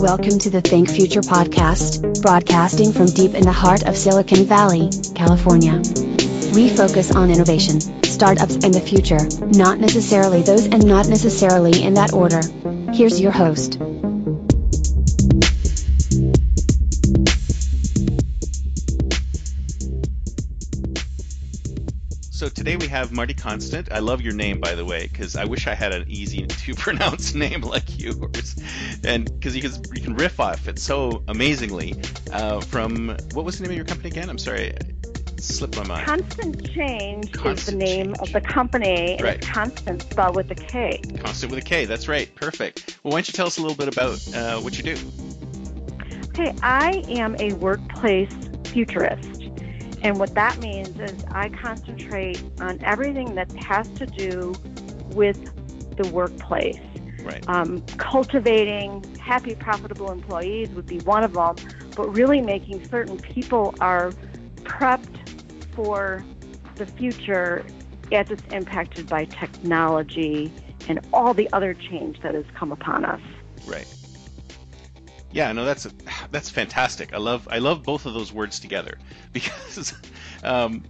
Welcome to the Think Future podcast, broadcasting from deep in the heart of Silicon Valley, California. We focus on innovation, startups, and the future, not necessarily those and not necessarily in that order. Here's your host. Today we have Marti Konstant. I love your name, by the way, because I wish I had an easy to pronounce name like yours, and because you can you can riff off it so amazingly. Uh, from what was the name of your company again? I'm sorry, it slipped my mind. Constant Change Constant is the name Change. of the company, and Right. it's Constant spelled with a K. Constant with a K. That's right. Perfect. Well, why don't you tell us a little bit about uh, what you do? Okay, I am a workplace futurist. And what that means is I concentrate on everything that has to do with the workplace. Right. Um, cultivating happy, profitable employees would be one of them, but really making certain people are prepped for the future as it's impacted by technology and all the other change that has come upon us. Right. Yeah, no, that's that's fantastic. I love I love both of those words together because, um,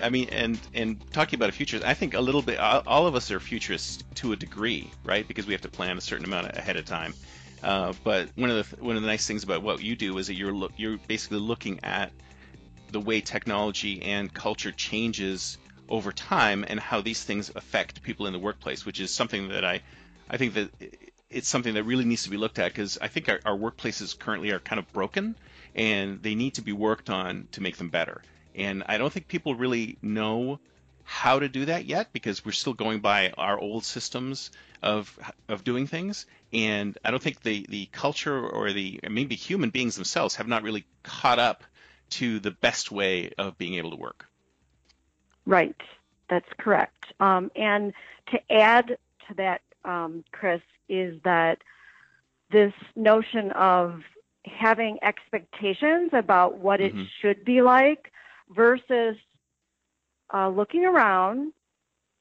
I mean, and and talking about a future, I think a little bit. All of us are futurists to a degree, right? Because we have to plan a certain amount ahead of time. Uh, but one of the one of the nice things about what you do is that you're you're basically looking at the way technology and culture changes over time and how these things affect people in the workplace, which is something that I I think that it's something that really needs to be looked at because I think our, our workplaces currently are kind of broken and they need to be worked on to make them better. And I don't think people really know how to do that yet because we're still going by our old systems of of doing things. And I don't think the the culture or the maybe human beings themselves have not really caught up to the best way of being able to work. Right, that's correct. Um, and to add to that, um, Chris, is that this notion of having expectations about what it Mhm. should be like versus uh, looking around,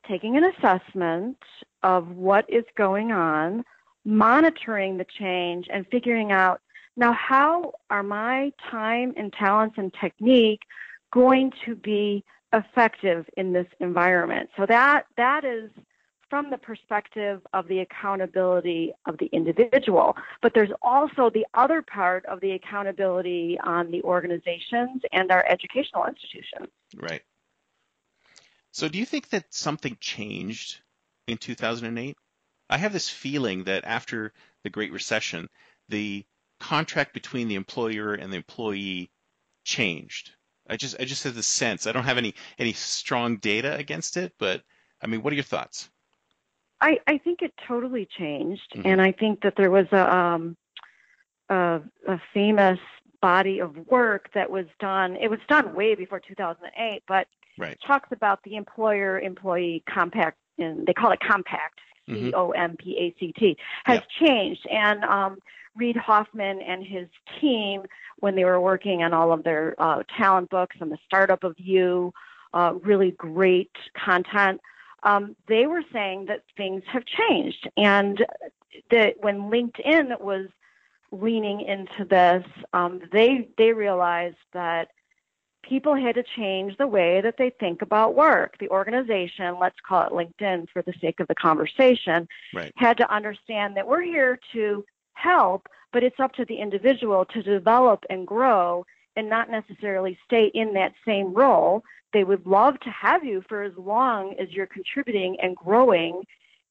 taking an assessment of what is going on, monitoring the change, and figuring out now how are my time and talents and technique going to be effective in this environment. So that that is from the perspective of the accountability of the individual. But there's also the other part of the accountability on the organizations and our educational institutions. Right. So do you think that something changed in 2008? I have this feeling that after the Great Recession, the contract between the employer and the employee changed. I just I just have the sense. I don't have any any strong data against it, but I mean, what are your thoughts? I, I think it totally changed, Mhm. and I think that there was a, um, a a famous body of work that was done. It was done way before 2008, but Right. talks about the employer-employee compact, and they call it compact, Mhm. C O M P A C T, has Yeah. changed. And um, Reid Hoffman and his team, when they were working on all of their uh, talent books and the startup of you, uh, really great content. Um, they were saying that things have changed, and that when LinkedIn was leaning into this, um, they they realized that people had to change the way that they think about work. The organization, let's call it LinkedIn for the sake of the conversation, Right. had to understand that we're here to help, but it's up to the individual to develop and grow and not necessarily stay in that same role. They would love to have you for as long as you're contributing and growing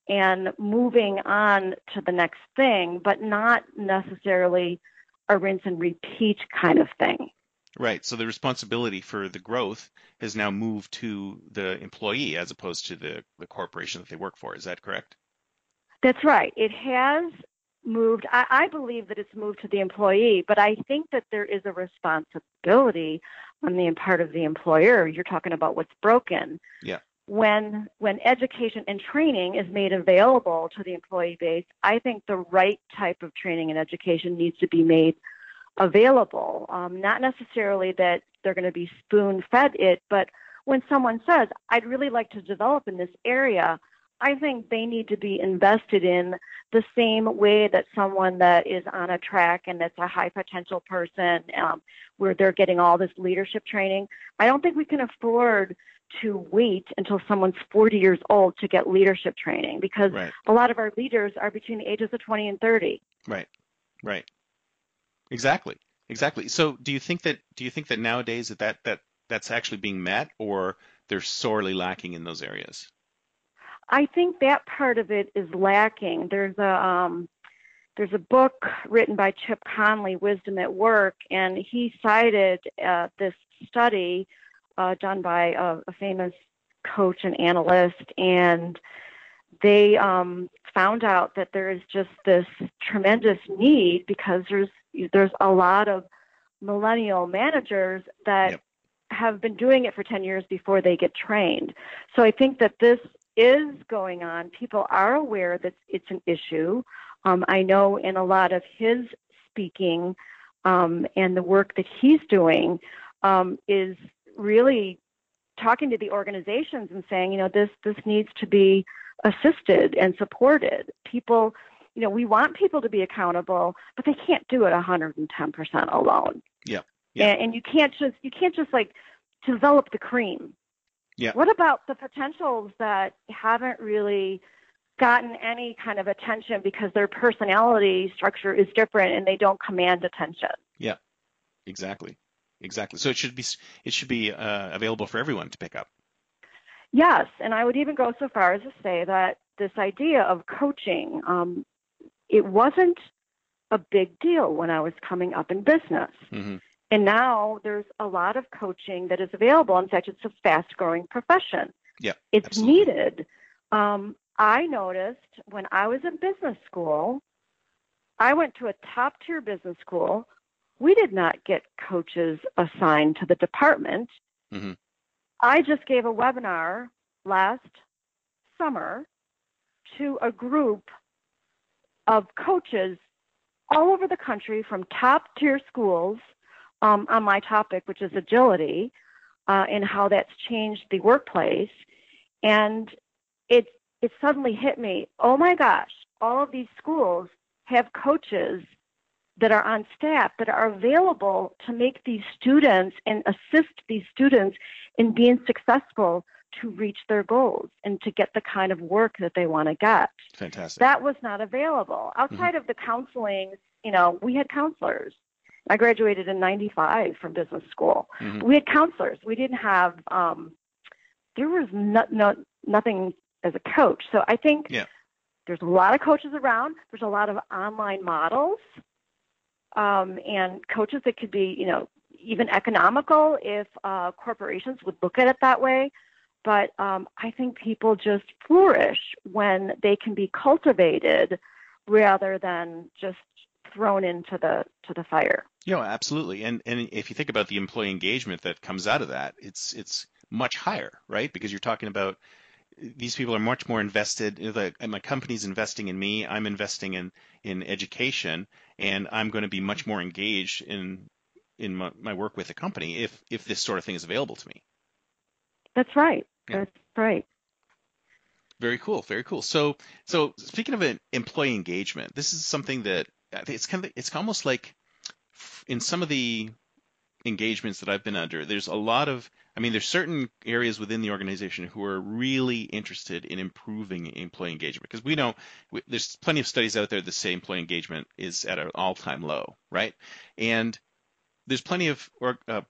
and moving on to the next thing, but not necessarily a rinse and repeat kind of thing. Right. So the responsibility for the growth has now moved to the employee as opposed to the, the corporation that they work for. Is that correct? That's right. It has moved. I, I believe that it's moved to the employee, but I think that there is a responsibility on the part of the employer. You're talking about what's broken. Yeah. When when education and training is made available to the employee base, I think the right type of training and education needs to be made available. Um, not necessarily that they're going to be spoon fed it, but when someone says, I'd really like to develop in this area, I think they need to be invested in the same way that someone that is on a track and that's a high potential person, um, where they're getting all this leadership training. I don't think we can afford to wait until someone's 40 years old to get leadership training because Right. a lot of our leaders are between the ages of 20 and 30. Right. Right. Exactly. Exactly. So do you think that do you think that nowadays that, that that that's actually being met or they're sorely lacking in those areas? I think that part of it is lacking. There's a um, there's a book written by Chip Conley, Wisdom at Work, and he cited uh, this study uh, done by a, a famous coach and analyst, and they um, found out that there is just this tremendous need because there's there's a lot of millennial managers that Yep. have been doing it for 10 years before they get trained. So I think that this is going on. People are aware that it's an issue. Um, I know in a lot of his speaking um, and the work that he's doing um, is really talking to the organizations and saying, you know, this this needs to be assisted and supported. People, you know, we want people to be accountable, but they can't do it 110% alone. Yeah, yeah. And, and you can't just you can't just like develop the cream. Yeah. What about the potentials that haven't really gotten any kind of attention because their personality structure is different and they don't command attention? Yeah. Exactly. Exactly. So it should be it should be uh, available for everyone to pick up. Yes, and I would even go so far as to say that this idea of coaching, um, it wasn't a big deal when I was coming up in business. hmm And now there's a lot of coaching that is available. In fact, it's a fast growing profession. Yeah, It's absolutely. needed. Um, I noticed when I was in business school, I went to a top tier business school. We did not get coaches assigned to the department. Mhm. I just gave a webinar last summer to a group of coaches all over the country from top tier schools um, on my topic, which is agility, uh, and how that's changed the workplace. And it it suddenly hit me. Oh my gosh! All of these schools have coaches that are on staff that are available to make these students and assist these students in being successful to reach their goals and to get the kind of work that they want to get Fantastic. that was not available outside of the counseling you know we had counselors i graduated in 95 from business school. Mhm. we had counselors. We didn't have um there was no, no, nothing as a coach. So i think Yeah. there's a lot of coaches around. There's a lot of online models um, and coaches that could be you know even economical if uh, corporations would look at it that way. But um, I think people just flourish when they can be cultivated rather than just thrown into the to the fire. You know, absolutely. And and if you think about the employee engagement that comes out of that, it's it's much higher, right? Because you're talking about these people are much more invested. The, my company's investing in me. I'm investing in in education, and I'm going to be much more engaged in in my, my work with the company if if this sort of thing is available to me. That's right. Yeah. That's right. Very cool. Very cool. So, so speaking of an employee engagement, this is something that it's kind of it's almost like in some of the engagements that I've been under, there's a lot of I mean, there's certain areas within the organization who are really interested in improving employee engagement because we know we, there's plenty of studies out there that say employee engagement is at an all-time low, right? And there's plenty of uh,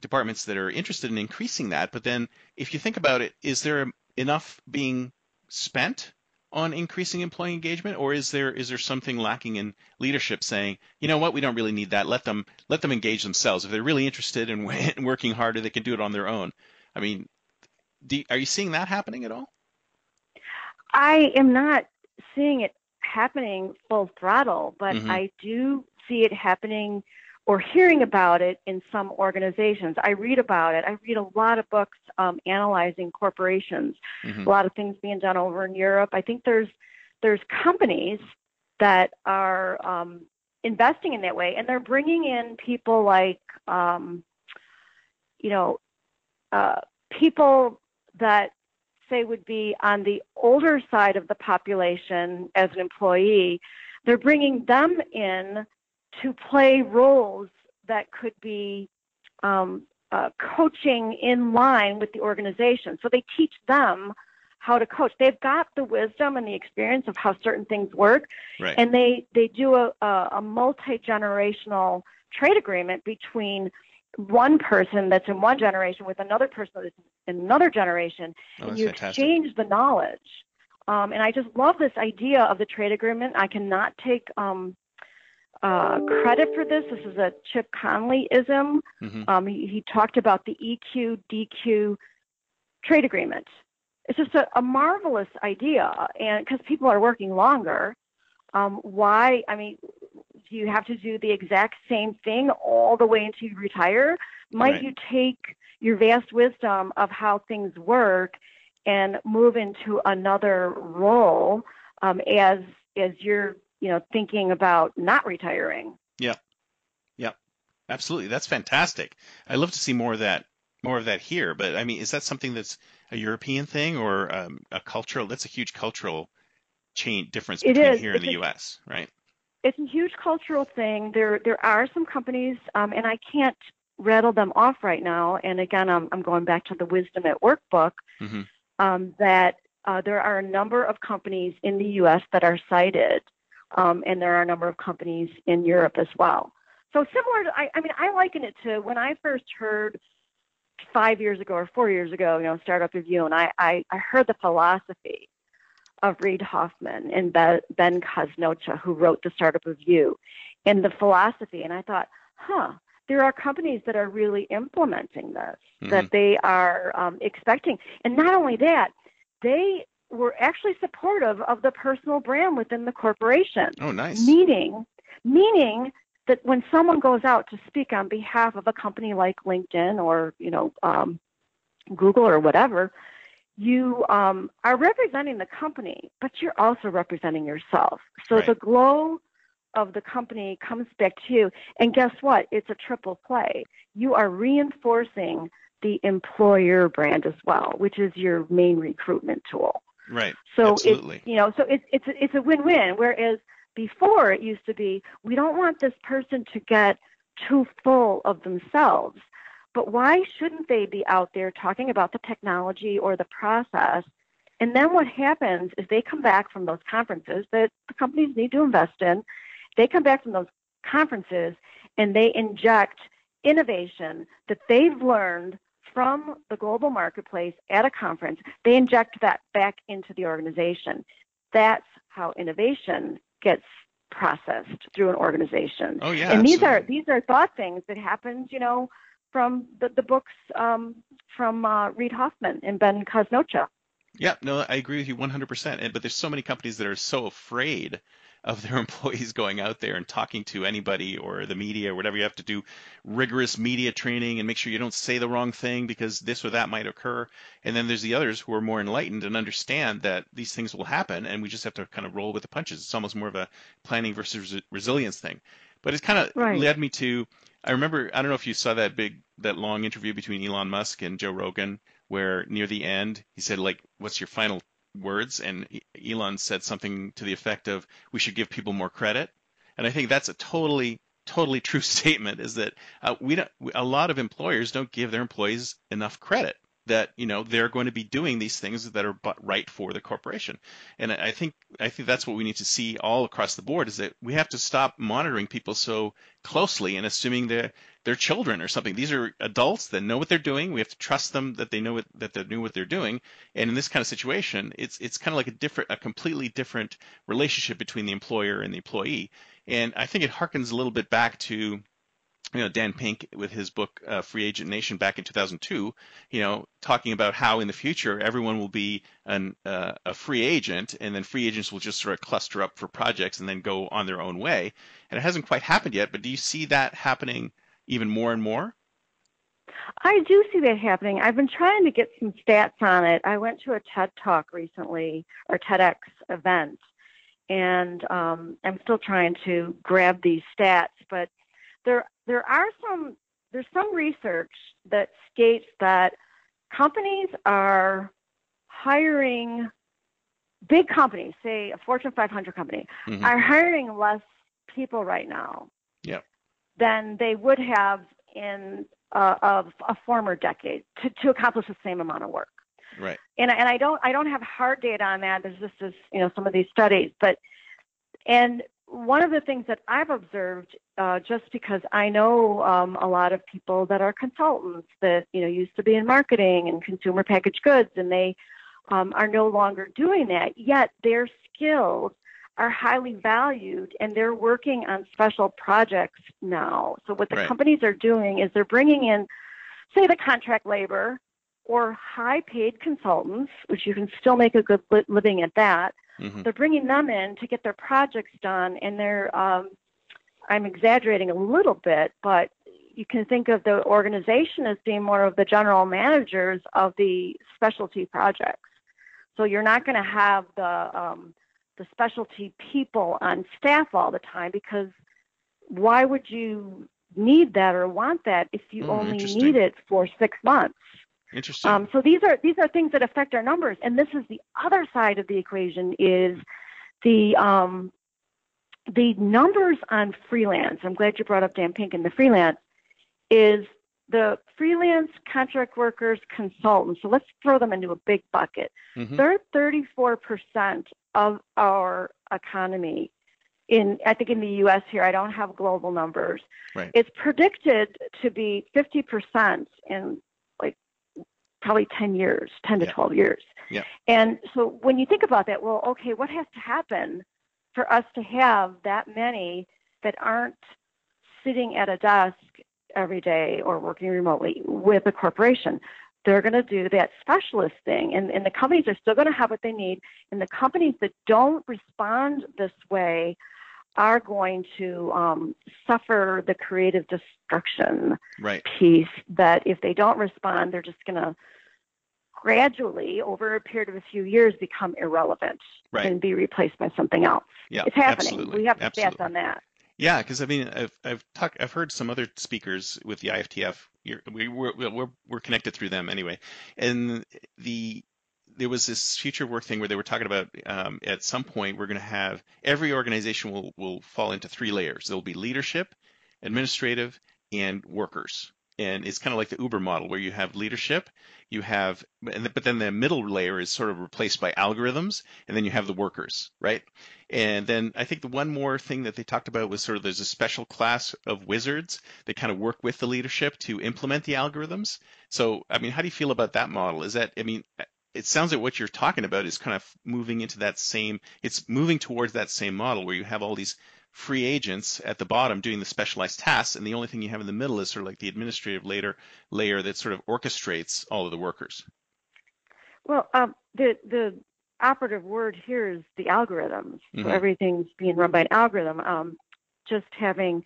departments that are interested in increasing that, but then if you think about it, is there enough being spent on increasing employee engagement, or is there is there something lacking in leadership saying, you know what, we don't really need that. Let them let them engage themselves. If they're really interested in, in working harder, they can do it on their own. I mean, do, are you seeing that happening at all? I am not seeing it happening full throttle, but Mhm. I do see it happening or hearing about it in some organizations. I read about it. I read a lot of books um, analyzing corporations. Mhm. A lot of things being done over in Europe. I think there's there's companies that are um, investing in that way, and they're bringing in people like um, you know uh, people that say would be on the older side of the population as an employee. They're bringing them in to play roles that could be um, uh, coaching in line with the organization. So they teach them how to coach. They've got the wisdom and the experience of how certain things work, Right. and they they do a, a, a multi generational trade agreement between one person that's in one generation with another person that's in another generation, Oh, and you fantastic. exchange the knowledge. Um, and I just love this idea of the trade agreement. I cannot take um, uh, credit for this. This is a Chip Conley ism. Mhm. Um, he, he talked about the EQ DQ trade agreement. It's just a, a marvelous idea, and because people are working longer, um, why? I mean, do you have to do the exact same thing all the way until you retire? Might Right. you take your vast wisdom of how things work and move into another role um, as as you're you know thinking about not retiring? Yeah. Yeah. Absolutely, that's fantastic. I'd love to see more of that, more of that here. But I mean, is that something that's a European thing or um, a cultural? That's a huge cultural chain difference It between is. here and It's the a- U.S. Right? it's a huge cultural thing. There there are some companies, um, and I can't rattle them off right now. And again, I'm I'm going back to the Wisdom at Work book. hmm Um, that uh, there are a number of companies in the U.S. that are cited, um, and there are a number of companies in Europe as well. So similar to, I, I mean, I liken it to when I first heard five years ago or four years ago, you know, Startup of You, and I, I, I heard the philosophy of Reid Hoffman and Ben Casnocha, who wrote the Startup of You, and the philosophy, and I thought, huh, there are companies that are really implementing this, Mhm. that they are um, expecting, and not only that, they were actually supportive of the personal brand within the corporation Oh, nice. meaning meaning that when someone goes out to speak on behalf of a company like LinkedIn or you know um, Google or whatever, you um, are representing the company, but you're also representing yourself. So Right. the glow of the company comes back to you, and guess what? It's a triple play. You are reinforcing the employer brand as well, which is your main recruitment tool. Right. So Absolutely. it's you know, so it's it's it's a win-win. Whereas before it used to be, we don't want this person to get too full of themselves. But why shouldn't they be out there talking about the technology or the process? And then what happens is they come back from those conferences that the companies need to invest in. They come back from those conferences and they inject innovation that they've learned from the global marketplace at a conference. They inject that back into the organization. That's how innovation gets processed through an organization. Oh yeah. and these are these are thought things that happens, you know, from the, the books um, from uh, Reid Hoffman and Ben Casnocha. Yeah, no, I agree with you 100%. But there's so many companies that are so afraid of their employees going out there and talking to anybody or the media or whatever. You have to do rigorous media training and make sure you don't say the wrong thing because this or that might occur. And then there's the others who are more enlightened and understand that these things will happen and we just have to kind of roll with the punches. It's almost more of a planning versus resi- resilience thing. But it's kind of Right. led me to I remember I don't know if you saw that big that long interview between Elon Musk and Joe Rogan where near the end he said like what's your final words and Elon said something to the effect of we should give people more credit. And I think that's a totally totally true statement is that uh, we don't a lot of employers don't give their employees enough credit that you know they're going to be doing these things that are but right for the corporation. And I think I think that's what we need to see all across the board is that we have to stop monitoring people so closely and assuming they're they're children or something. These are adults that know what they're doing. We have to trust them that they know what that they know what they're doing. And in this kind of situation, it's it's kind of like a different, a completely different relationship between the employer and the employee. And I think it harkens a little bit back to you know Dan Pink with his book uh, Free Agent Nation back in 2002, you know, talking about how in the future everyone will be an, uh, a free agent, and then free agents will just sort of cluster up for projects and then go on their own way. And it hasn't quite happened yet, but do you see that happening even more and more? I do see that happening. I've been trying to get some stats on it. I went to a TED talk recently, or TEDx event, and um, I'm still trying to grab these stats. But there, there are some, there's some research that states that companies are hiring big companies, say a Fortune 500 company, mm-hmm. are hiring less people right now yep. Than they would have in uh, of a former decade to, to accomplish the same amount of work. Right. And and I don't I don't have hard data on that. There's just this you know some of these studies, but and one of the things that I've observed, uh, just because I know um, a lot of people that are consultants that you know used to be in marketing and consumer packaged goods, and they um, are no longer doing that. Yet their skills are highly valued and they're working on special projects now. So what the right. companies are doing is they're bringing in, say, the contract labor or high paid consultants, which you can still make a good living at that. Mm-hmm. They're bringing them in to get their projects done and they're, um, I'm exaggerating a little bit, but you can think of the organization as being more of the general managers of the specialty projects. So you're not going to have the um, the specialty people on staff all the time because why would you need that or want that if you mm, only need it for six months? Interesting. Um, so these are these are things that affect our numbers, and this is the other side of the equation is the um, the numbers on freelance. I'm glad you brought up Dan Pink and the freelance is the freelance contract workers consultants. So let's throw them into a big bucket. Mm-hmm. They're 34% of our economy in I think in the US here I don't have global numbers. Right. It's predicted to be 50% in like probably 10 years, 10 to 12 years. Yeah. And so when you think about that, well, okay, what has to happen for us to have that many that aren't sitting at a desk every day or working remotely with a corporation? they're going to do that specialist thing. And, and the companies are still going to have what they need. And the companies that don't respond this way are going to um, suffer the creative destruction right. piece that if they don't respond, they're just going to gradually, over a period of a few years, become irrelevant right. and be replaced by something else. Yeah, it's happening. Absolutely. We have absolutely. stats on that. Yeah, because I mean, I've I've talked, I've heard some other speakers with the IFTF. we we're, we're we're connected through them anyway, and the there was this future work thing where they were talking about um, at some point we're going to have every organization will will fall into three layers. There will be leadership, administrative, and workers and it's kind of like the Uber model where you have leadership, you have, but then the middle layer is sort of replaced by algorithms, and then you have the workers, right? And then I think the one more thing that they talked about was sort of there's a special class of wizards that kind of work with the leadership to implement the algorithms. So, I mean, how do you feel about that model? Is that, I mean, it sounds like what you're talking about is kind of moving into that same, it's moving towards that same model where you have all these free agents at the bottom doing the specialized tasks, and the only thing you have in the middle is sort of like the administrative layer layer that sort of orchestrates all of the workers. Well, um, the the operative word here is the algorithms. So mm-hmm. everything's being run by an algorithm. Um, just having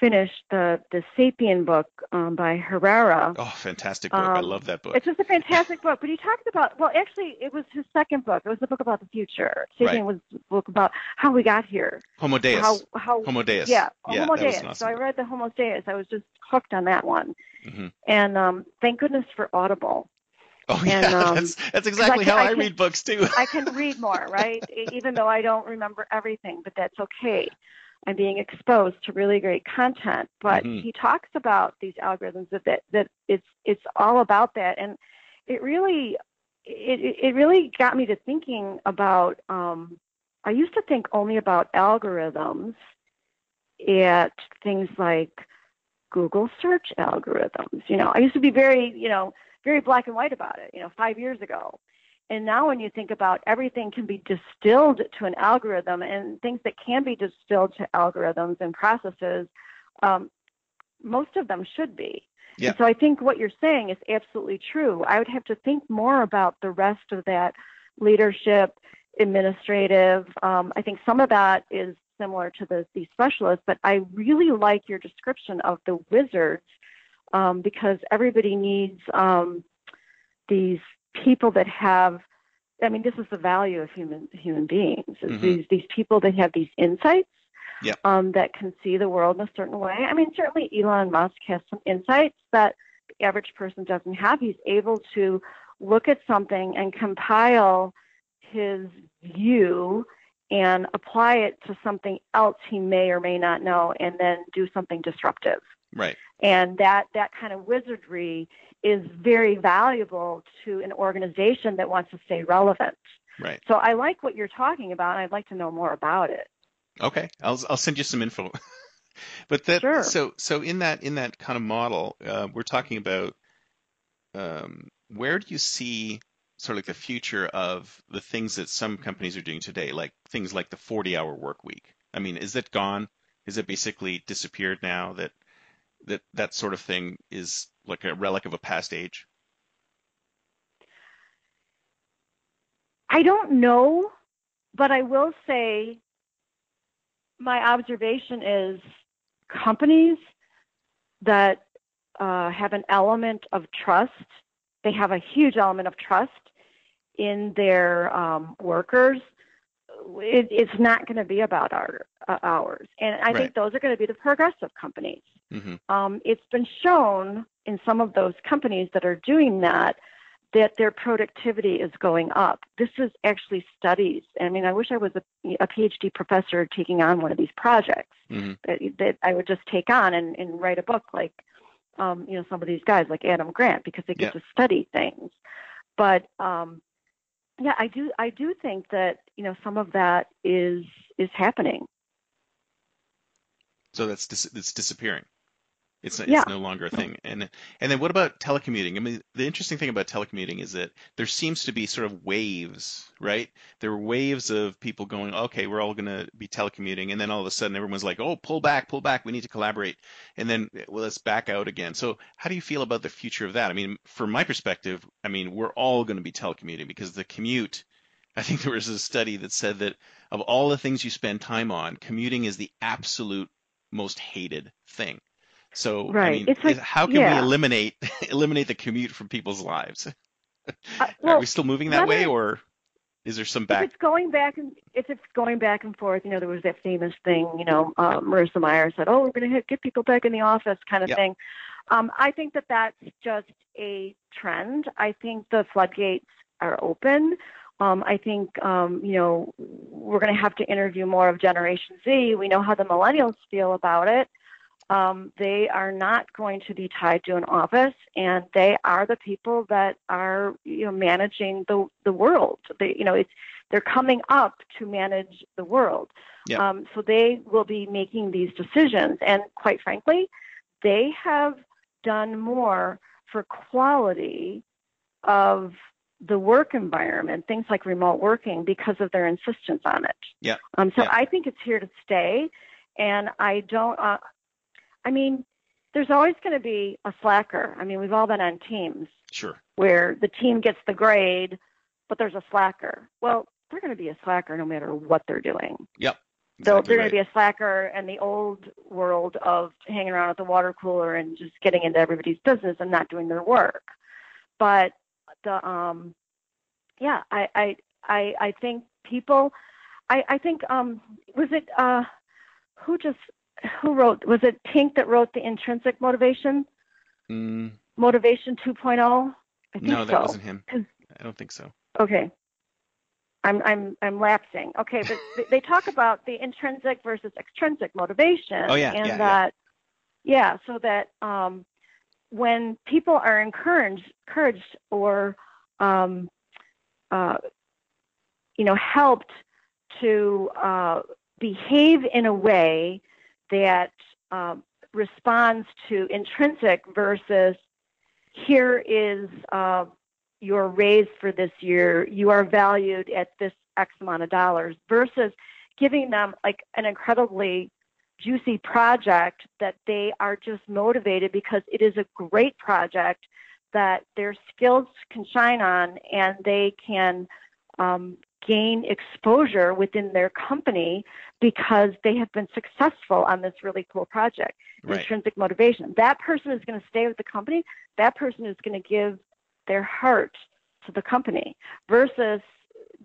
finished the the Sapien book um, by Harari. Oh, fantastic book! Um, I love that book. It's just a fantastic book. But he talked about well, actually, it was his second book. It was a book about the future. Sapien right. was a book about how we got here. Homo Deus. How, how Homo Deus. Yeah, yeah Homo Deus. Awesome so I read the Homo Deus. I was just hooked on that one. Mm-hmm. And um, thank goodness for Audible. Oh yeah, and, um, that's that's exactly I can, how I, I can, read books too. I can read more, right? Even though I don't remember everything, but that's okay. I'm being exposed to really great content. But mm-hmm. he talks about these algorithms that, that that it's it's all about that, and it really it it really got me to thinking about. Um, I used to think only about algorithms at things like Google search algorithms. You know, I used to be very you know very black and white about it. You know, five years ago, and now when you think about everything can be distilled to an algorithm and things that can be distilled to algorithms and processes, um, most of them should be. Yeah. And so I think what you're saying is absolutely true. I would have to think more about the rest of that leadership, administrative. Um, I think some of that is similar to the, these specialists, but I really like your description of the wizards um, because everybody needs um, these people that have. I mean, this is the value of human human beings. Mhm. These these people that have these insights um, that can see the world in a certain way. I mean, certainly Elon Musk has some insights that the average person doesn't have. He's able to look at something and compile his view and apply it to something else he may or may not know and then do something disruptive Right. and that that kind of wizardry is very valuable to an organization that wants to stay relevant Right. so i like what you're talking about and i'd like to know more about it Okay. I'll I'll send you some info. but that Sure. so so in that in that kind of model, uh, we're talking about um, where do you see sort of like the future of the things that some companies are doing today, like things like the 40-hour work week? I mean, is it gone? Is it basically disappeared now that that that sort of thing is like a relic of a past age? i don't know but i will say my observation is companies that uh, have an element of trust they have a huge element of trust in their um, workers it, it's not going to be about our uh, hours and i Right. think those are going to be the progressive companies hmm um, it's been shown in some of those companies that are doing that that their productivity is going up. This is actually studies. I mean, I wish I was a, a PhD professor taking on one of these projects hmm that, that I would just take on and, and write a book like, um, you know, some of these guys like Adam Grant because they get Yeah. to study things. But um, yeah, I do. I do think that you know some of that is is happening. So that's dis- it's disappearing. It's Yeah. it's no longer a thing. And and then what about telecommuting? I mean, the interesting thing about telecommuting is that there seems to be sort of waves, right? There were waves of people going, okay, we're all going to be telecommuting, and then all of a sudden everyone's like, oh, pull back, pull back, we need to collaborate, and then well, let's back out again. So how do you feel about the future of that? I mean, from my perspective, I mean, we're all going to be telecommuting because the commute. I think there was a study that said that of all the things you spend time on, commuting is the absolute most hated thing. So I mean, It's like- how can yeah. we eliminate eliminate the commute from people's lives? Uh, Are we still moving that way, whether- or is there some back? if it's going back and if it's going back and forth, you know, there was that famous thing, you know, uh, Marissa Mayer said, "Oh, we're going to get people back in the office," kind of Yeah. thing. Um, I think that that's just a trend. I think the floodgates are open. Um, I think, um, you know, we're going to have to interview more of Generation Z. We know how the millennials feel about it. Um, they are not going to be tied to an office, and they are the people that are, you know, managing the the world. They, you know, it's they're coming up to manage the world. Um, so they will be making these decisions, and quite frankly, they have done more for quality of the work environment, things like remote working, because of their insistence on it. Yeah. Um, so Yeah. I think it's here to stay, and I don't. Uh, I mean, there's always going to be a slacker. I mean, we've all been on teams Sure. where the team gets the grade, but there's a slacker. Well, they're going to be a slacker no matter what they're doing. Yep. So they're right. going to be a slacker and the old world of hanging around at the water cooler and just getting into everybody's business and not doing their work. But the um, yeah, I I I, I think people, I I think um, was it uh, who just who wrote was it Pink that wrote the intrinsic motivation Mm, motivation 2.0? I think no, that so. wasn't him. I don't think so. Okay. I'm I'm I'm lapsing. Okay, but they talk about the intrinsic versus extrinsic motivation. Oh, yeah, and yeah, yeah. that yeah, so that um, when people are encouraged, encouraged or um, uh, you know helped to uh, behave in a way that um, responds to intrinsic versus here is uh, your raise for this year. You are valued at this X amount of dollars versus giving them like an incredibly juicy project that they are just motivated because it is a great project that their skills can shine on and they can um, gain exposure within their company because they have been successful on this really cool project. Right. Intrinsic motivation. That person is going to stay with the company. That person is going to give their heart to the company versus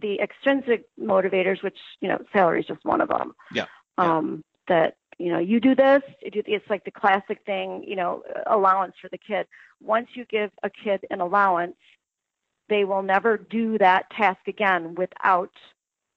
the extrinsic motivators, which, you know, salary is just one of them. Yeah. yeah. Um, that you know you do this it's like the classic thing you know allowance for the kid once you give a kid an allowance they will never do that task again without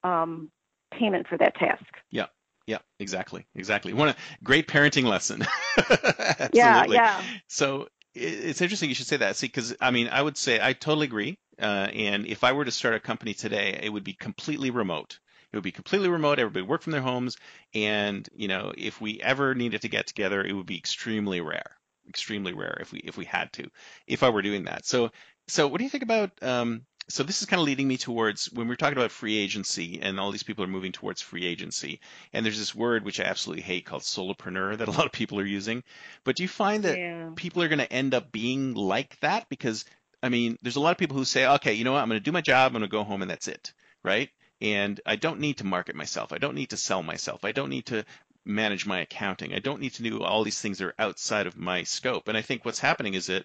um, payment for that task. Yeah. Yeah exactly. Exactly. One great parenting lesson. Absolutely. yeah. Yeah so it's interesting you should say that. See because i mean i would say i totally agree uh, and if i were to start a company today it would be completely remote. It would be completely remote. Everybody would work from their homes, and you know, if we ever needed to get together, it would be extremely rare, extremely rare if we if we had to, if I were doing that. So, so what do you think about? Um, so this is kind of leading me towards when we're talking about free agency, and all these people are moving towards free agency. And there's this word which I absolutely hate called solopreneur that a lot of people are using. But do you find that yeah. people are going to end up being like that? Because I mean, there's a lot of people who say, okay, you know what, I'm going to do my job, I'm going to go home, and that's it, right? And I don't need to market myself. I don't need to sell myself. I don't need to manage my accounting. I don't need to do all these things that are outside of my scope. And I think what's happening is that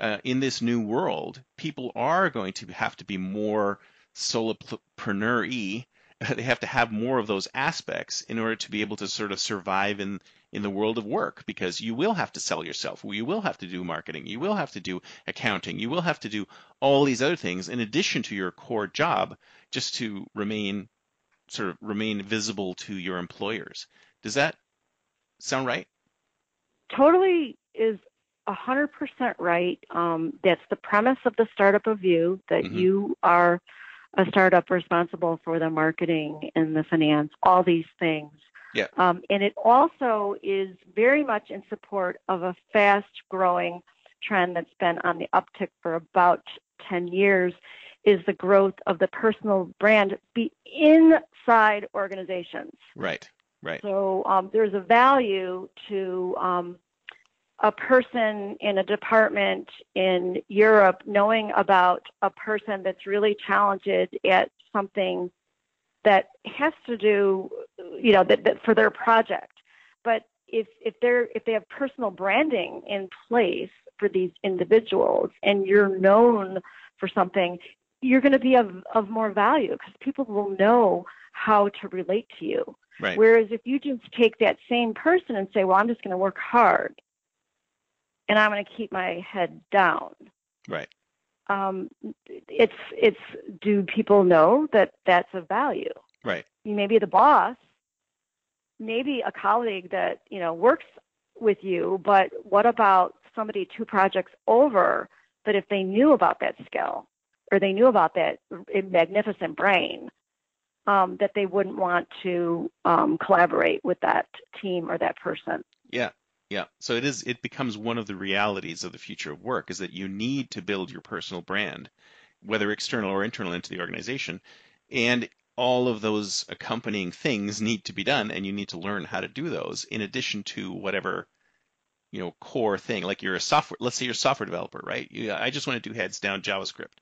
uh, in this new world, people are going to have to be more solopreneur-y. They have to have more of those aspects in order to be able to sort of survive in in the world of work because you will have to sell yourself. You will have to do marketing. You will have to do accounting. You will have to do all these other things in addition to your core job just to remain sort of remain visible to your employers. Does that sound right? Totally is 100% right. Um, that's the premise of the startup of you that mm-hmm. you are a startup responsible for the marketing and the finance, all these things. Yeah. Um, and it also is very much in support of a fast growing trend that's been on the uptick for about 10 years is the growth of the personal brand be inside organizations. Right, right. So um, there's a value to um, a person in a department in Europe knowing about a person that's really talented at something that has to do, you know, that, that for their project. But if if they're if they have personal branding in place for these individuals and you're known for something, you're going to be of, of more value because people will know how to relate to you. Right. Whereas if you just take that same person and say, well, I'm just going to work hard and I'm going to keep my head down. Right. Um, it's it's do people know that that's of value? Right. Maybe the boss, maybe a colleague that you know works with you, but what about somebody two projects over that if they knew about that skill or they knew about that magnificent brain, um, that they wouldn't want to um, collaborate with that team or that person. Yeah, yeah. So it is. It becomes one of the realities of the future of work is that you need to build your personal brand, whether external or internal into the organization, and all of those accompanying things need to be done, and you need to learn how to do those in addition to whatever you know core thing like you're a software let's say you're a software developer right you, i just want to do heads down javascript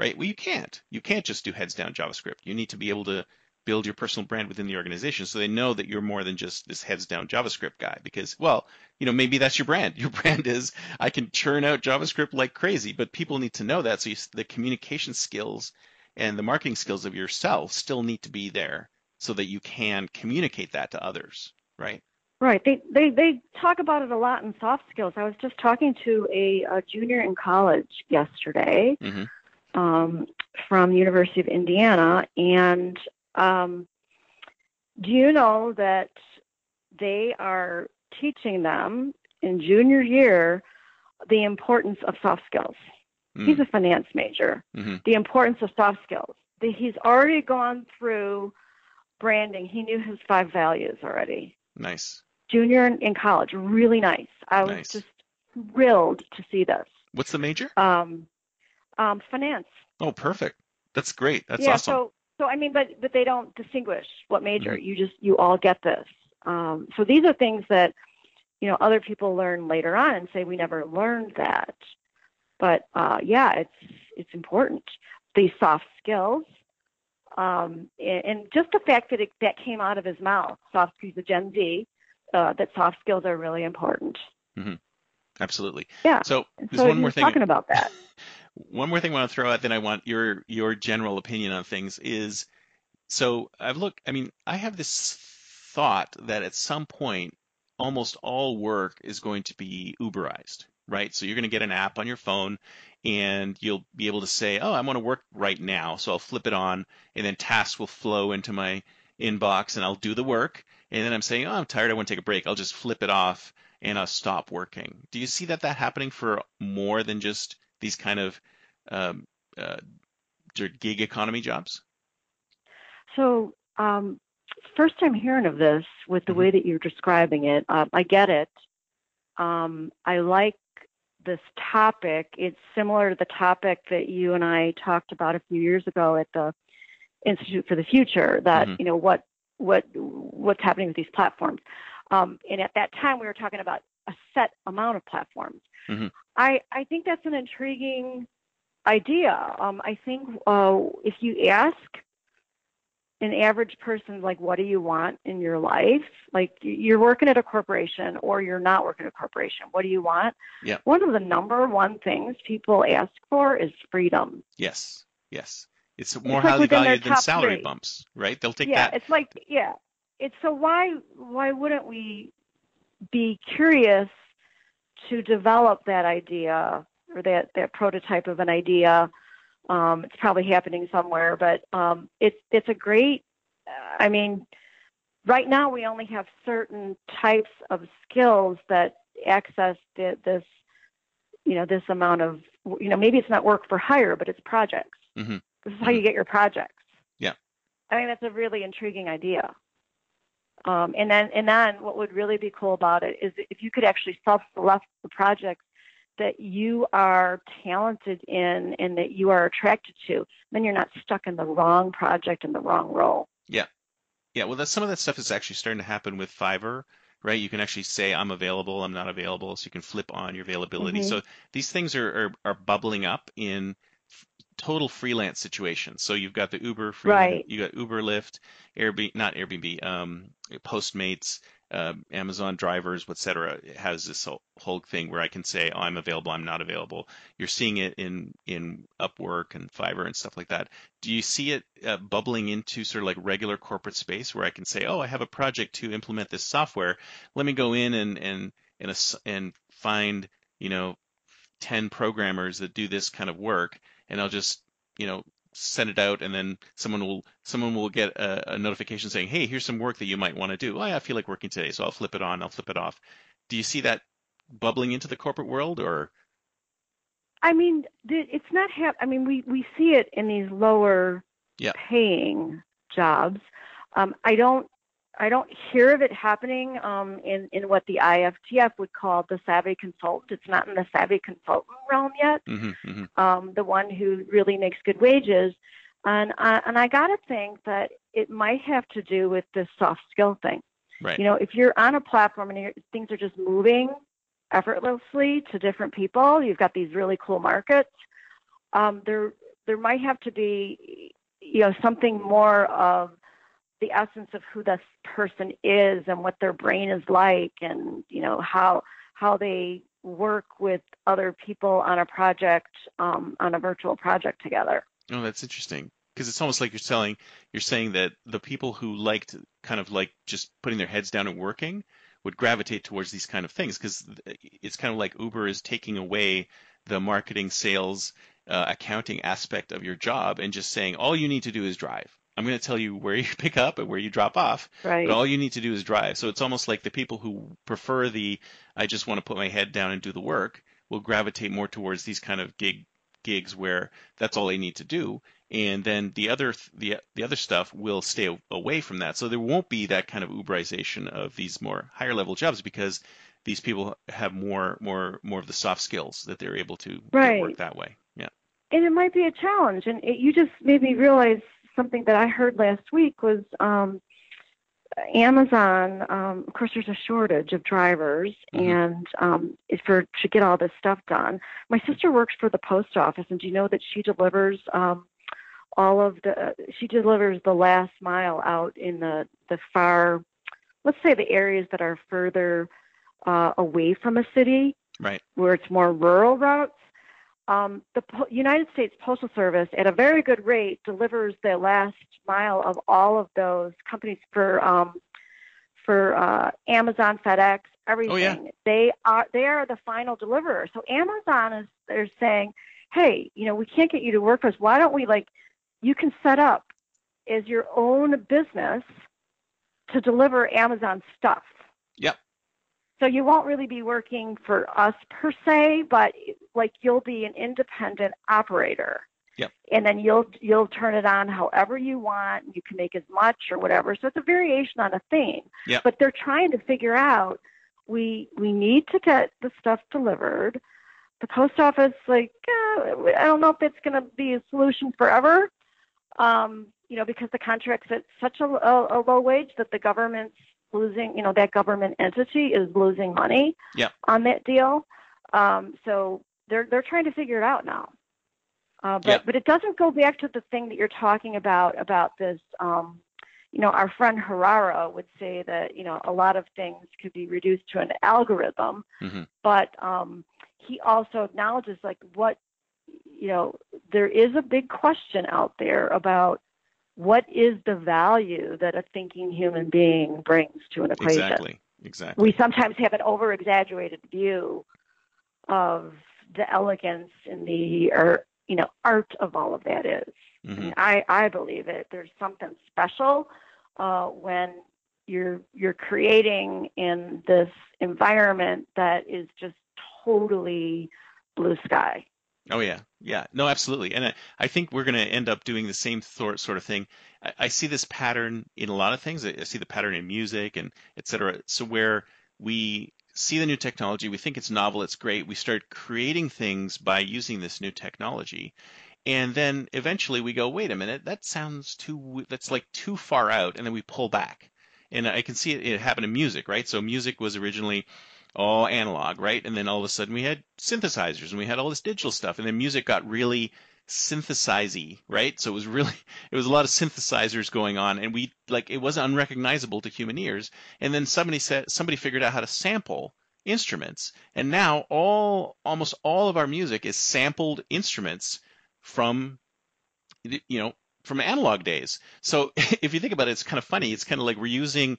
right? Well, you can't. You can't just do heads down JavaScript. You need to be able to build your personal brand within the organization so they know that you're more than just this heads down JavaScript guy because, well, you know, maybe that's your brand. Your brand is I can churn out JavaScript like crazy, but people need to know that. So you, the communication skills and the marketing skills of yourself still need to be there so that you can communicate that to others, right? Right. They they they talk about it a lot in soft skills. I was just talking to a, a junior in college yesterday. Mm-hmm um, from the University of Indiana. And um, do you know that they are teaching them in junior year the importance of soft skills? Mm. He's a finance major. Mm-hmm. The importance of soft skills. He's already gone through branding. He knew his five values already. Nice. Junior in, in college, really nice. I was nice. just thrilled to see this. What's the major? Um, um, finance. Oh, perfect. That's great. That's yeah, awesome. So, so I mean, but but they don't distinguish what major. Mm-hmm. You just you all get this. Um, so these are things that you know other people learn later on and say we never learned that. But uh, yeah, it's it's important. These soft skills, um, and, just the fact that it, that came out of his mouth, soft skills, the Gen Z, uh, that soft skills are really important. Mm-hmm. Absolutely. Yeah. So there's so one more thing. Talking about that. One more thing I want to throw out, then I want your your general opinion on things is. So I've looked. I mean, I have this thought that at some point, almost all work is going to be Uberized, right? So you're going to get an app on your phone, and you'll be able to say, "Oh, I want to work right now," so I'll flip it on, and then tasks will flow into my inbox, and I'll do the work. And then I'm saying, "Oh, I'm tired. I want to take a break." I'll just flip it off and I'll stop working. Do you see that that happening for more than just these kind of um, uh, gig economy jobs? So, um, first time hearing of this with the mm-hmm. way that you're describing it. Uh, I get it. Um, I like this topic. It's similar to the topic that you and I talked about a few years ago at the Institute for the Future. That mm-hmm. you know what what what's happening with these platforms. Um, and at that time, we were talking about a set amount of platforms. Mm-hmm. I, I think that's an intriguing idea. Um, I think uh, if you ask an average person, like, what do you want in your life? Like, you're working at a corporation or you're not working at a corporation. What do you want? Yeah. One of the number one things people ask for is freedom. Yes. Yes. It's more it's highly like valued than salary three. bumps, right? They'll take yeah, that. Yeah, it's like yeah, it's so why why wouldn't we be curious to develop that idea or that that prototype of an idea? Um, it's probably happening somewhere, but um, it's it's a great. I mean, right now we only have certain types of skills that access the, this, you know, this amount of, you know, maybe it's not work for hire, but it's projects. Mm-hmm. This is how mm-hmm. you get your projects. Yeah. I think that's a really intriguing idea. Um, and then, and then, what would really be cool about it is if you could actually self-select the projects that you are talented in and that you are attracted to, then you're not stuck in the wrong project in the wrong role. Yeah, yeah. Well, that's some of that stuff is actually starting to happen with Fiverr, right? You can actually say I'm available, I'm not available, so you can flip on your availability. Mm-hmm. So these things are, are are bubbling up in total freelance situation. So you've got the Uber, right. you got Uber, Lyft, Airbnb, not Airbnb, um, Postmates, uh, Amazon drivers, etc. It has this whole, whole thing where I can say, oh, I'm available, I'm not available. You're seeing it in in Upwork and Fiverr and stuff like that. Do you see it uh, bubbling into sort of like regular corporate space where I can say, oh, I have a project to implement this software. Let me go in and and and, and find you know 10 programmers that do this kind of work and I'll just you know send it out and then someone will someone will get a, a notification saying hey here's some work that you might want to do. Oh yeah, I feel like working today so I'll flip it on I'll flip it off. Do you see that bubbling into the corporate world or? I mean it's not hap- I mean we we see it in these lower yeah. paying jobs. Um, I don't I don't hear of it happening um, in in what the IFTF would call the savvy consultant. It's not in the savvy consultant realm yet. Mm-hmm, mm-hmm. Um, the one who really makes good wages, and I, and I got to think that it might have to do with this soft skill thing. Right. You know, if you're on a platform and things are just moving effortlessly to different people, you've got these really cool markets. Um, there there might have to be you know something more of the essence of who this person is and what their brain is like and you know how how they work with other people on a project um, on a virtual project together. Oh that's interesting. Because it's almost like you're telling you're saying that the people who liked kind of like just putting their heads down and working would gravitate towards these kind of things because it's kind of like uber is taking away the marketing sales uh, accounting aspect of your job and just saying all you need to do is drive I'm going to tell you where you pick up and where you drop off. Right. But all you need to do is drive. So it's almost like the people who prefer the I just want to put my head down and do the work will gravitate more towards these kind of gig gigs where that's all they need to do and then the other the the other stuff will stay away from that so there won't be that kind of uberization of these more higher level jobs because these people have more more more of the soft skills that they're able to right. work that way yeah and it might be a challenge and it, you just made me realize something that I heard last week was um, Amazon, um, of course, there's a shortage of drivers, Mhm. and um, for to get all this stuff done. My sister works for the post office, and do you know that she delivers um, all of the? She delivers the last mile out in the the far, let's say, the areas that are further uh, away from a city, Right. where it's more rural routes. Um, the po- United States Postal Service, at a very good rate, delivers the last mile of all of those companies for um, for uh, Amazon, FedEx, everything. Oh, yeah. They are they are the final deliverer. So Amazon is they're saying, hey, you know, we can't get you to work for us. Why don't we like you can set up as your own business to deliver Amazon stuff. So you won't really be working for us per se, but like you'll be an independent operator. Yep. And then you'll you'll turn it on however you want. You can make as much or whatever. So it's a variation on a theme. Yep. But they're trying to figure out we we need to get the stuff delivered. The post office, like, eh, I don't know if it's going to be a solution forever. Um, you know, because the contract's at such a, a, a low wage that the government's losing, you know, that government entity is losing money Yep. on that deal. Um, so they're they're trying to figure it out now. Uh, but Yep. but it doesn't go back to the thing that you're talking about about this. Um, you know, our friend Harari would say that you know a lot of things could be reduced to an algorithm, Mhm. but um, he also acknowledges like what you know there is a big question out there about what is the value that a thinking human being brings to an equation Exactly. Exactly. we sometimes have an over exaggerated view of the elegance and the or you know art of all of that is. Mhm. I I believe it. There's something special uh, when you're you're creating in this environment that is just totally blue sky. Oh yeah, yeah, no, absolutely, and I, I think we're going to end up doing the same sort sort of thing. I, I see this pattern in a lot of things. I, I see the pattern in music and et cetera. So where we see the new technology, we think it's novel, it's great. We start creating things by using this new technology, and then eventually we go, wait a minute, that sounds too, that's like too far out, and then we pull back. And I can see it, it happen in music, right? So music was originally all analog, right? And then all of a sudden we had synthesizers and we had all this digital stuff, and then music got really synthesizy, right? So it was really it was a lot of synthesizers going on, and we like it was unrecognizable to human ears. And then somebody said somebody figured out how to sample instruments, and now all almost all of our music is sampled instruments from you know from analog days. So if you think about it, it's kind of funny. It's kind of like we're using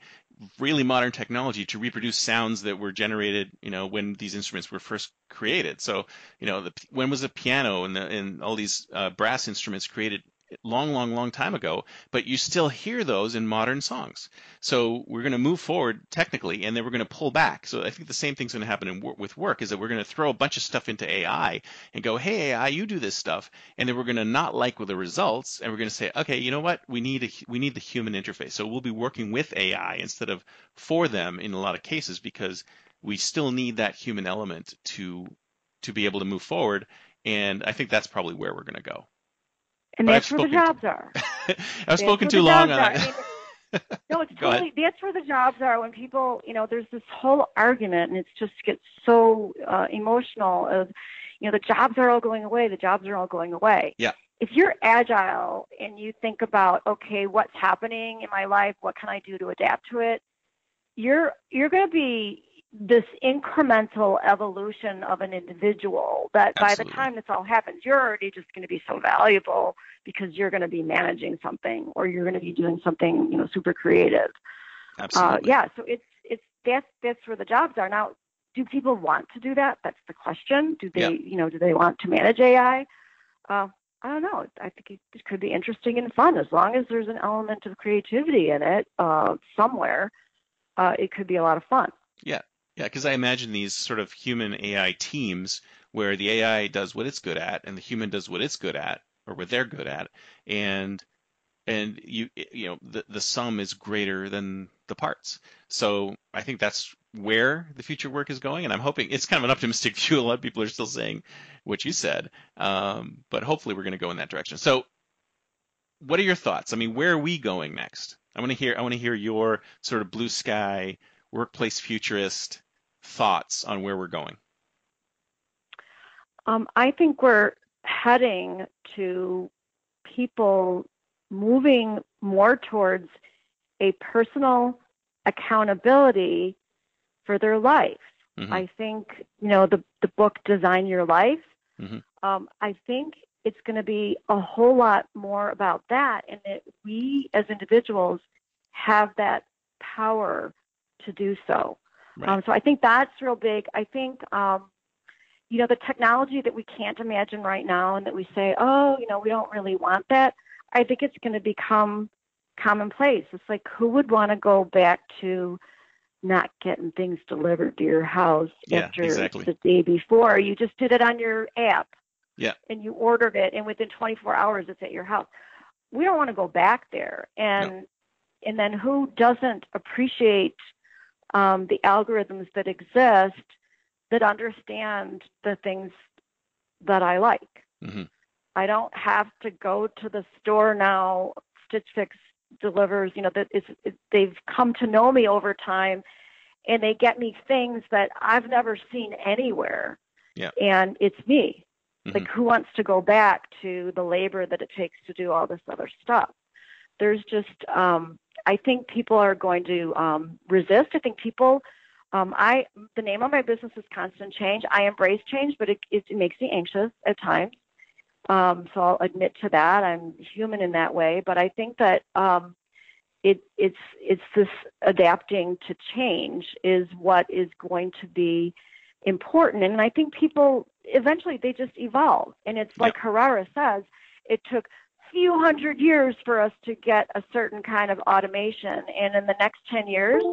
really modern technology to reproduce sounds that were generated, you know, when these instruments were first created. So, you know, the, when was the piano and, the, and all these uh, brass instruments created long, long, long time ago, but you still hear those in modern songs. So we're going to move forward technically, and then we're going to pull back. So I think the same thing's going to happen in, with work is that we're going to throw a bunch of stuff into AI and go, hey AI, you do this stuff, and then we're going to not like with the results, and we're going to say, okay, you know what, we need a, we need the human interface. So we'll be working with AI instead of for them in a lot of cases because we still need that human element to to be able to move forward. And I think that's probably where we're going to go. And I've that's where the spoken to- jobs are. I've That's spoken too long on are. that. I mean, no, it's totally. That's where the jobs are. When people, you know, there's this whole argument, and it's just gets so uh, emotional. Of, you know, the jobs are all going away. The jobs are all going away. Yeah. If you're agile and you think about, okay, what's happening in my life? What can I do to adapt to it? You're you're going to be this incremental evolution of an individual that by the time this all happens, you're already just going to be so valuable because you're going to be managing something or you're going to be doing something, you know, super creative. Uh, Absolutely. yeah, so it's it's that's that's where the jobs are now. Do people want to do that? That's the question. Do they, Yeah. you know, do they want to manage AI? Uh, I don't know. I think it, it could be interesting and fun as long as there's an element of creativity in it uh, somewhere. Uh, it could be a lot of fun. Yeah, because I imagine these sort of human AI teams where the AI does what it's good at and the human does what it's good at or what they're good at, and and you you know the the sum is greater than the parts. So I think that's where the future work is going, and I'm hoping it's kind of an optimistic view. A lot of people are still saying what you said, um, but hopefully we're going to go in that direction. So, what are your thoughts? I mean, where are we going next? I want to hear I want to hear your sort of blue sky workplace futurist thoughts on where we're going. Um, I think we're heading to people moving more towards a personal accountability for their life. Mm-hmm. I think, you know, the, the book Design Your Life, mm-hmm. um, I think it's going to be a whole lot more about that and that we as individuals have that power to do so. Right. Um, so I think that's real big. I think, um, you know, the technology that we can't imagine right now and that we say, oh, you know, we don't really want that. I think it's going to become commonplace. It's like, who would want to go back to not getting things delivered to your house yeah, after exactly. the day before? You just did it on your app. Yeah. And you ordered it, and within 24 hours, it's at your house. We don't want to go back there. And no. and then who doesn't appreciate um, the algorithms that exist that understand the things that I like? Mm-hmm. I don't have to go to the store now. Stitch Fix delivers, you know, that it's, it, they've come to know me over time and they get me things that I've never seen anywhere. Yeah. And it's me. Mm-hmm. Like, who wants to go back to the labor that it takes to do all this other stuff? There's just, um, I think people are going to um, resist. I think people, um, I, the name of my business is Constant Change. I embrace change, but it, it, it makes me anxious at times. Um, so I'll admit to that. I'm human in that way, but I think that um, it, it's it's this adapting to change is what is going to be important. And I think people eventually they just evolve. And it's like. Harari says, it took few hundred years for us to get a certain kind of automation. And in the next 10 years,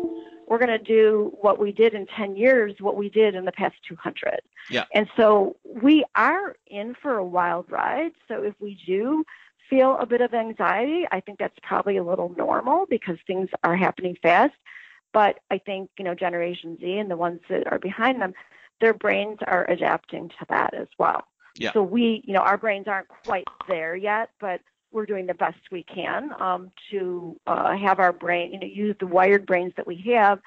we're going to do what we did in 10 years, what we did in the past 200. Yeah. And so we are in for a wild ride. So if we do feel a bit of anxiety, I think that's probably a little normal because things are happening fast. But I think, you know, Generation Z and the ones that are behind them, their brains are adapting to that as well. Yeah. So we, you know, our brains aren't quite there yet, but we're doing the best we can um, to uh, have our brain, you know, use the wired brains that we have,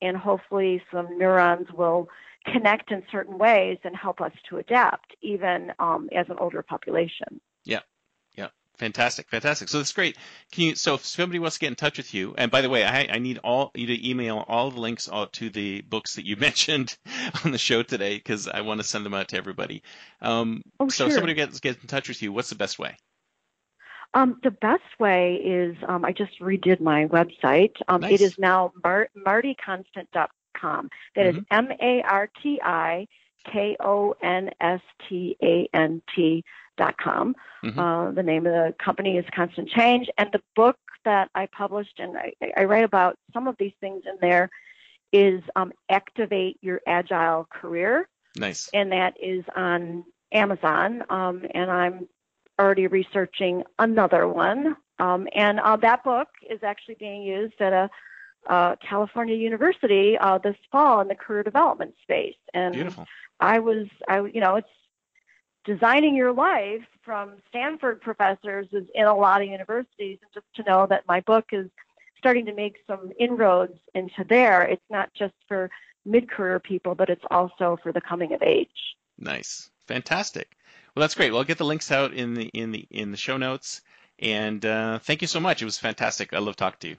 and hopefully some neurons will connect in certain ways and help us to adapt, even um, as an older population. Yeah. Fantastic, fantastic. So that's great. Can you? So if somebody wants to get in touch with you, and by the way, I, I need all you to email all the links out to the books that you mentioned on the show today because I want to send them out to everybody. Um, oh, so sure. if somebody gets gets in touch with you, what's the best way? Um, the best way is um, I just redid my website. Um, nice. It is now mar- martikonstant.com. That mm-hmm. is M A R T I K O N S T A N T com. Mm-hmm. Uh, the name of the company is Constant Change, and the book that I published and I, I write about some of these things in there is um, Activate Your Agile Career. Nice. And that is on Amazon, um, and I'm already researching another one. Um, and uh, that book is actually being used at a uh, California University uh, this fall in the career development space. And Beautiful. I was, I you know, it's designing your life from Stanford professors is in a lot of universities. And just to know that my book is starting to make some inroads into there, it's not just for mid-career people, but it's also for the coming of age. Nice, fantastic. Well, that's great. Well, I'll get the links out in the in the in the show notes. And uh, thank you so much. It was fantastic. I love talking to you.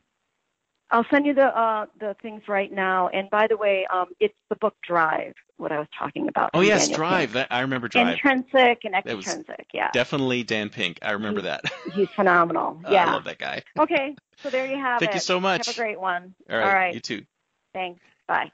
I'll send you the uh, the things right now. And by the way, um, it's the book Drive, what I was talking about. Oh yes, Daniel Drive. That, I remember Drive. Intrinsic and extrinsic. Yeah. Definitely Dan Pink. I remember he's, that. he's phenomenal. Yeah. I love that guy. okay, so there you have Thank it. Thank you so much. Have a great one. All right. All right. You too. Thanks. Bye.